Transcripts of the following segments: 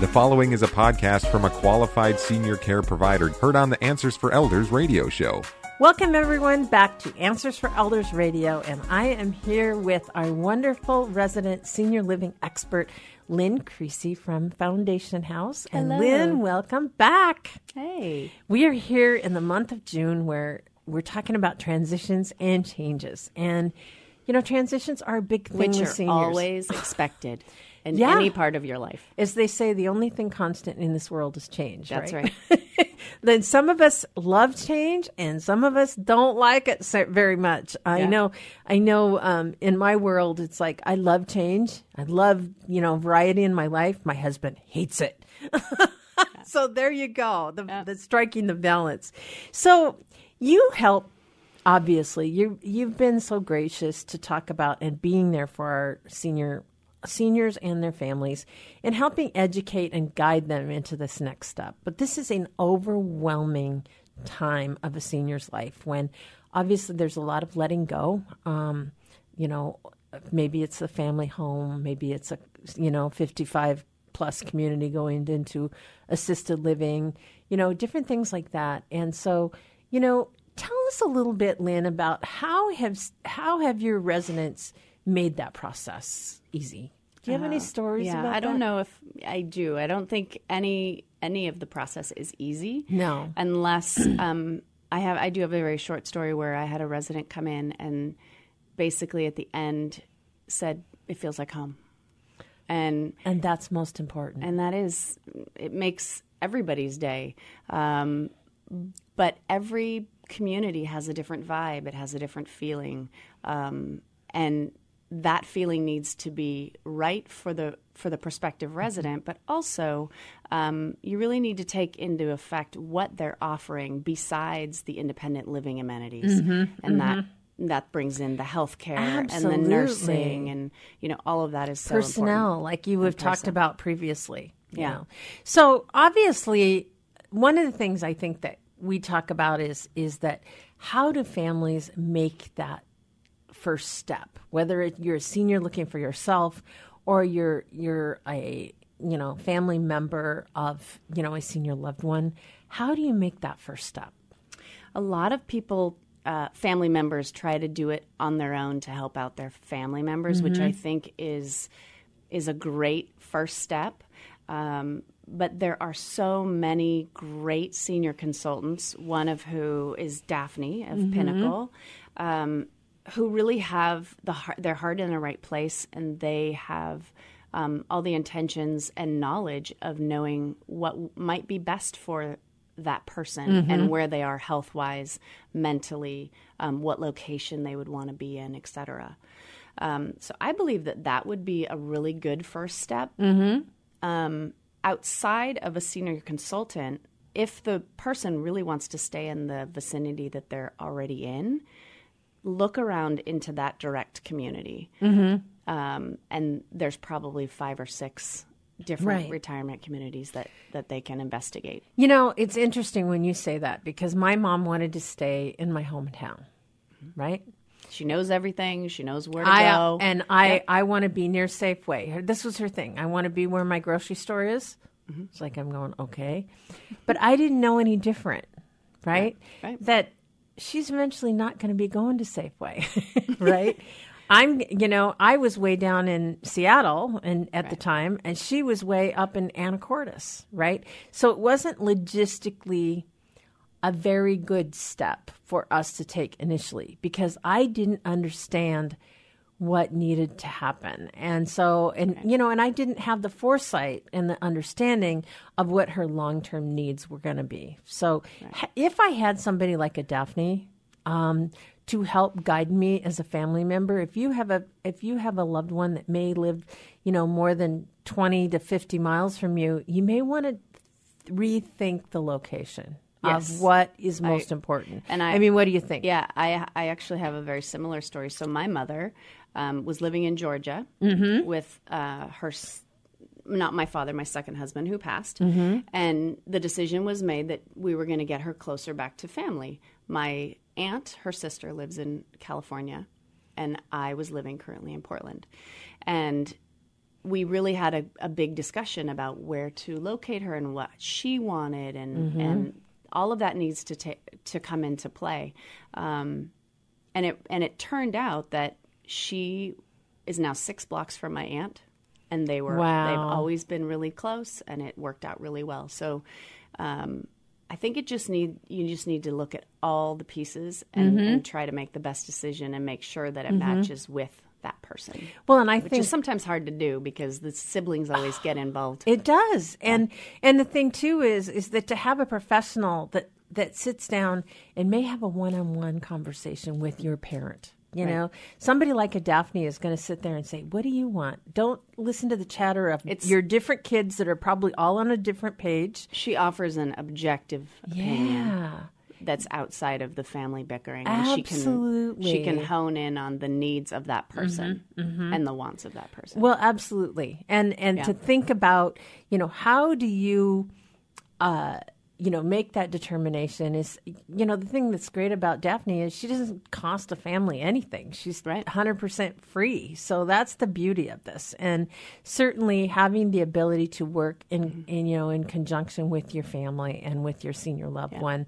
The following is a podcast from a qualified senior care provider heard on the Answers for Elders radio show. Welcome, everyone, back to Answers for Elders Radio. And I am here with our wonderful resident senior living expert, Lynn Creasy from Foundation House. And Hello. Lynn, welcome back. Hey. We are here in the month of June where we're talking about transitions and changes. And, you know, transitions are a big thing Which with are seniors. always expected in Yeah. any part of your life. As they say, the only thing constant in this world is change. That's right. then some of us love change, and some of us don't like it so very much. I Yeah. know. I know. Um, in my world, it's like I love change. I love you know variety in my life. My husband hates it. so there you go. The, the striking the balance. So you help. Obviously, you you've been so gracious to talk about and being there for our senior seniors and their families and helping educate and guide them into this next step. But this is an overwhelming time of a senior's life when obviously there's a lot of letting go. Um, you know, maybe it's a family home, maybe it's a you know 55 plus community going into assisted living, you know, different things like that. And so, you know, tell us a little bit, Lynn, about how have how have your residents made that process easy? Do you have any stories yeah, about I don't that? know if I do. I don't think any any of the process is easy. No. Unless um, I have I do have a very short story where I had a resident come in and basically at the end said it feels like home. And And that's most important. and that is it makes everybody's day um, but every community has a different vibe it has a different feeling um, and that feeling needs to be right for the for the prospective mm-hmm. resident but also um, you really need to take into effect what they're offering besides the independent living amenities mm-hmm. and that mm-hmm. that brings in the healthcare and the nursing and you know all of that is so personnel, like you have talked about previously. you Yeah. know. So obviously, one of the things I think that we talk about is is that how do families make that first step? Whether it, you're a senior looking for yourself, or you're you're a you know family member of you know a senior loved one, how do you make that first step? a lot of people uh, family members try to do it on their own to help out their family members which i think is is a great first step um, but there are so many great senior consultants one of who is daphne of pinnacle um, who really have the heart, their heart in the right place and they have um, all the intentions and knowledge of knowing what might be best for that person and where they are health wise, mentally, um, what location they would want to be in, et cetera. Um, so I believe that that would be a really good first step. Um, outside of a senior consultant, if the person really wants to stay in the vicinity that they're already in, look around into that direct community. Um, and there's probably five or six different Right. retirement communities that, that they can investigate. You know, it's interesting when you say that because my mom wanted to stay in my hometown, right? She knows everything. She knows where to I go. and I I want to be near Safeway. This was her thing. I want to be where my grocery store is. Mm-hmm. It's like I'm going okay, but I didn't know any different, right? right. That she's eventually not going to be going to Safeway, right? I'm, you know, I was way down in Seattle and at the time, and she was way up in Anacortes, right? So it wasn't logistically a very good step for us to take initially because I didn't understand what needed to happen. And so, and you know, and I didn't have the foresight and the understanding of what her long term needs were going to be. So, ha- if I had somebody like a Daphne, um, to help guide me as a family member, if you have a if you have a loved one that may live, you know, more than twenty to fifty miles from you, you may want to rethink the location Yes. of what is most important. and I, I- mean, what do you think? yeah, I, I actually have a very similar story. So my mother um, was living in Georgia Mm-hmm. with uh, her, not my father, my second husband who passed. Mm-hmm. And the decision was made that we were going to get her closer back to family. My aunt, her sister, lives in California, and I was living currently in Portland. And we really had a, a, big discussion about where to locate her and what she wanted, and mm-hmm. and all of that needs to ta- to come into play. Um, and it and it turned out that she is now six blocks from my aunt, and they were wow. they've always been really close, and it worked out really well. So. Um, I think it just need you just need to look at all the pieces and, mm-hmm. and try to make the best decision and make sure that it mm-hmm. matches with that person. Well, and I which think is sometimes hard to do because the siblings always get involved. It does, and and the thing too is is that to have a professional that that sits down and may have a one-on-one conversation with your parent. You right. know, somebody like a Daphne is going to sit there and say, "What do you want?" Don't listen to the chatter of it's, your different kids that are probably all on a different page. She offers an objective opinion. Yeah that's outside of the family bickering. And absolutely. she can she can hone in on the needs of that person mm-hmm, mm-hmm. and the wants of that person. Well, absolutely. And and yeah. to think about, you know, how do you uh you know, make that determination is, you know, the thing that's great about Daphne is she doesn't cost a family anything. She's right. 100% free. So that's the beauty of this. And certainly having the ability to work in, mm-hmm. in you know, in conjunction with your family and with your senior loved yeah. one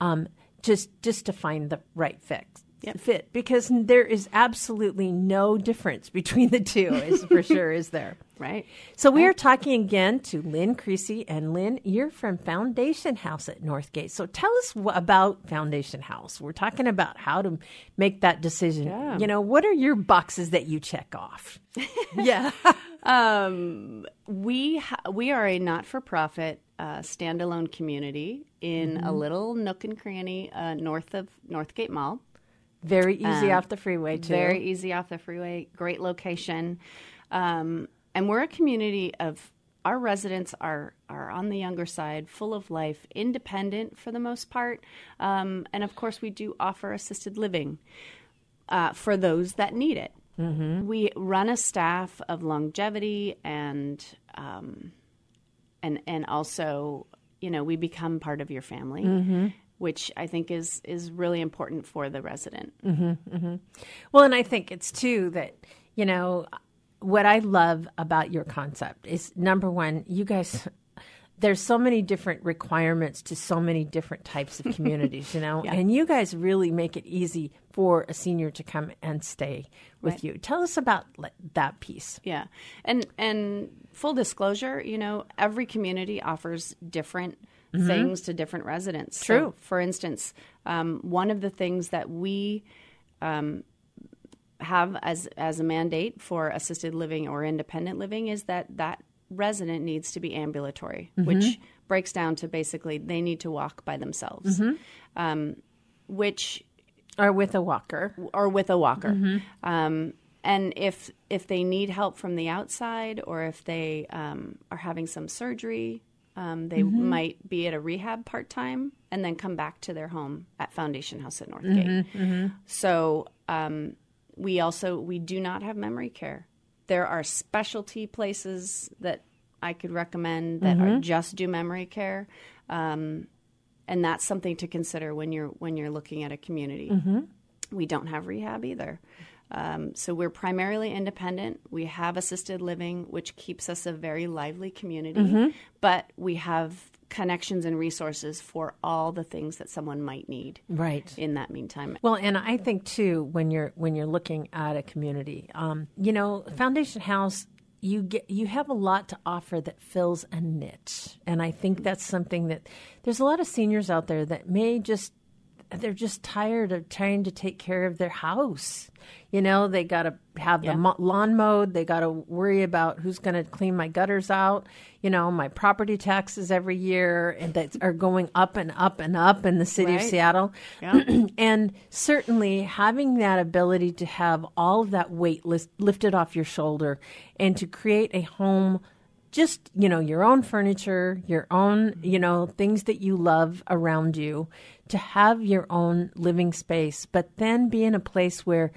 um, just just to find the right fix. Yep. fit because there is absolutely no difference between the two is for sure is there right so we are talking again to lynn creasy and lynn you're from foundation house at northgate so tell us wh- about foundation house we're talking about how to make that decision yeah. you know what are your boxes that you check off yeah um, we ha- we are a not-for-profit uh, standalone community in mm-hmm. a little nook and cranny uh, north of Northgate Mall. Very easy um, off the freeway, too. Very easy off the freeway. Great location. Um, and we're a community of our residents are are on the younger side, full of life, independent for the most part, um, and of course we do offer assisted living uh, for those that need it. Mm-hmm. We run a staff of longevity and um, and and also you know we become part of your family mm-hmm. Which i think is is really important for the resident mm-hmm, mm-hmm. well and i think it's too that you know what i love about your concept is number one you guys there's so many different requirements to so many different types of communities, you know, yeah. and you guys really make it easy for a senior to come and stay with right. you. Tell us about that piece. Yeah, and and full disclosure, you know, every community offers different mm-hmm. things to different residents. True. So, for instance, um, one of the things that we um, have as as a mandate for assisted living or independent living is that that resident needs to be ambulatory, mm-hmm. which breaks down to basically they need to walk by themselves, mm-hmm. um, which or with a walker or with a walker. Mm-hmm. Um, and if if they need help from the outside or if they um, are having some surgery, um, they mm-hmm. might be at a rehab part time and then come back to their home at Foundation House at Northgate. Mm-hmm. Mm-hmm. So um, we also we do not have memory care. There are specialty places that I could recommend that mm-hmm. are just do memory care, um, and that's something to consider when you're when you're looking at a community. Mm-hmm. We don't have rehab either. Um, so we're primarily independent. We have assisted living, which keeps us a very lively community, mm-hmm. but we have connections and resources for all the things that someone might need right in that meantime well and i think too when you're when you're looking at a community um, you know foundation house you get you have a lot to offer that fills a niche and i think that's something that there's a lot of seniors out there that may just they're just tired of trying to take care of their house. You know, they got to have the yeah. lawn mowed. They got to worry about who's going to clean my gutters out. You know, my property taxes every year and that are going up and up and up in the city right. of Seattle. Yeah. and certainly having that ability to have all of that weight lifted off your shoulder and to create a home just you know your own furniture your own you know things that you love around you to have your own living space, but then be in a place where,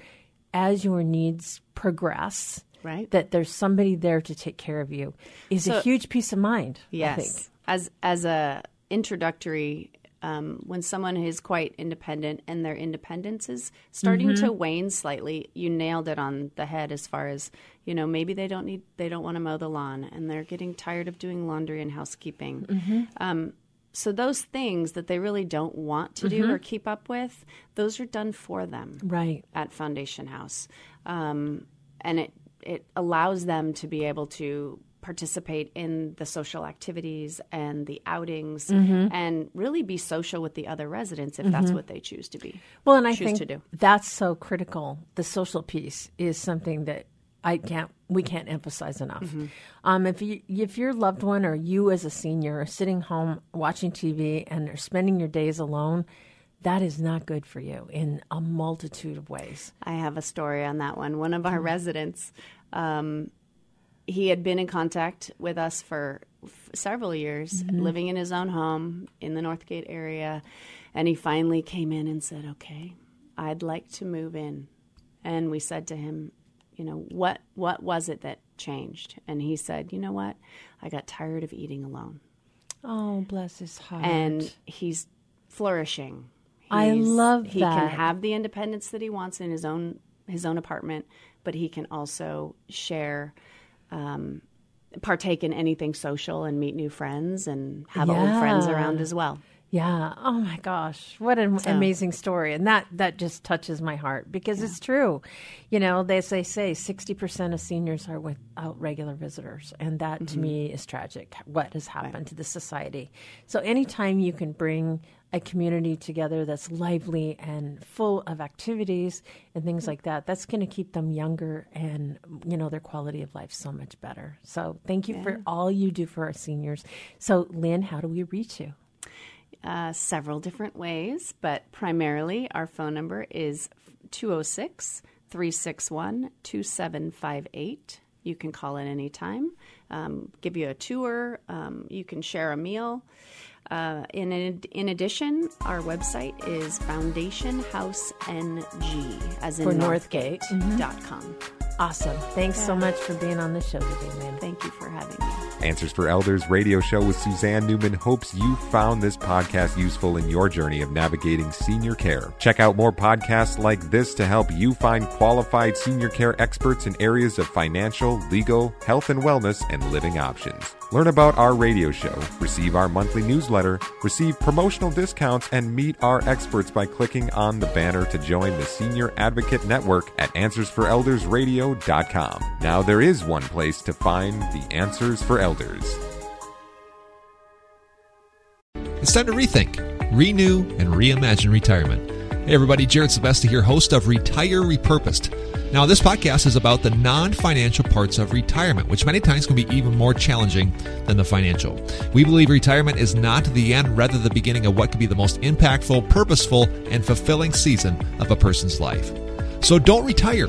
as your needs progress, right, that there's somebody there to take care of you is so, a huge peace of mind. Yes, as as a introductory Um, when someone is quite independent and their independence is starting mm-hmm. to wane slightly, you nailed it on the head as far as you know. Maybe they don't need, they don't want to mow the lawn, and they're getting tired of doing laundry and housekeeping. Mm-hmm. Um, so those things that they really don't want to do mm-hmm. or keep up with, those are done for them, right? At Foundation House, um, and it it allows them to be able to participate in the social activities and the outings mm-hmm. and really be social with the other residents if mm-hmm. that's what they choose to be. Well, and I think that's so critical. The social piece is something that I can't we can't emphasize enough. Mm-hmm. Um, if you if your loved one or you as a senior are sitting home watching TV and are spending your days alone, that is not good for you in a multitude of ways. I have a story on that one. One of our mm-hmm. residents um, he had been in contact with us for f- several years, mm-hmm. living in his own home in the Northgate area. And he finally came in and said, Okay, I'd like to move in. And we said to him, You know, what, what was it that changed? And he said, You know what? I got tired of eating alone. Oh, bless his heart. And he's flourishing. He's, I love he that. He can have the independence that he wants in his own his own apartment, but he can also share um, partake in anything social and meet new friends and have yeah. old friends around as well. Yeah. Oh my gosh, what an so. amazing story, and that that just touches my heart because yeah. it's true. You know, as they say, sixty percent of seniors are without regular visitors, and that mm-hmm. to me is tragic. What has happened right. to the society? So anytime you can bring a community together that's lively and full of activities and things like that that's going to keep them younger and you know their quality of life so much better so thank you yeah. for all you do for our seniors so lynn how do we reach you uh, several different ways but primarily our phone number is 206 361 2758 you can call at any time um, give you a tour um, you can share a meal uh, in, in addition, our website is foundationhouseng, as in For Northgate. Northgate.com. Mm-hmm. Awesome. Thanks yeah. so much for being on the show today, man. Thank you for having me. Answers for Elders radio show with Suzanne Newman hopes you found this podcast useful in your journey of navigating senior care. Check out more podcasts like this to help you find qualified senior care experts in areas of financial, legal, health and wellness, and living options. Learn about our radio show, receive our monthly newsletter, receive promotional discounts, and meet our experts by clicking on the banner to join the Senior Advocate Network at Now there is one place to find the answers for elders. It's time to rethink, renew, and reimagine retirement. Hey everybody, Jared Sebesta here, host of Retire Repurposed. Now, this podcast is about the non financial parts of retirement, which many times can be even more challenging than the financial. We believe retirement is not the end, rather, the beginning of what could be the most impactful, purposeful, and fulfilling season of a person's life. So don't retire,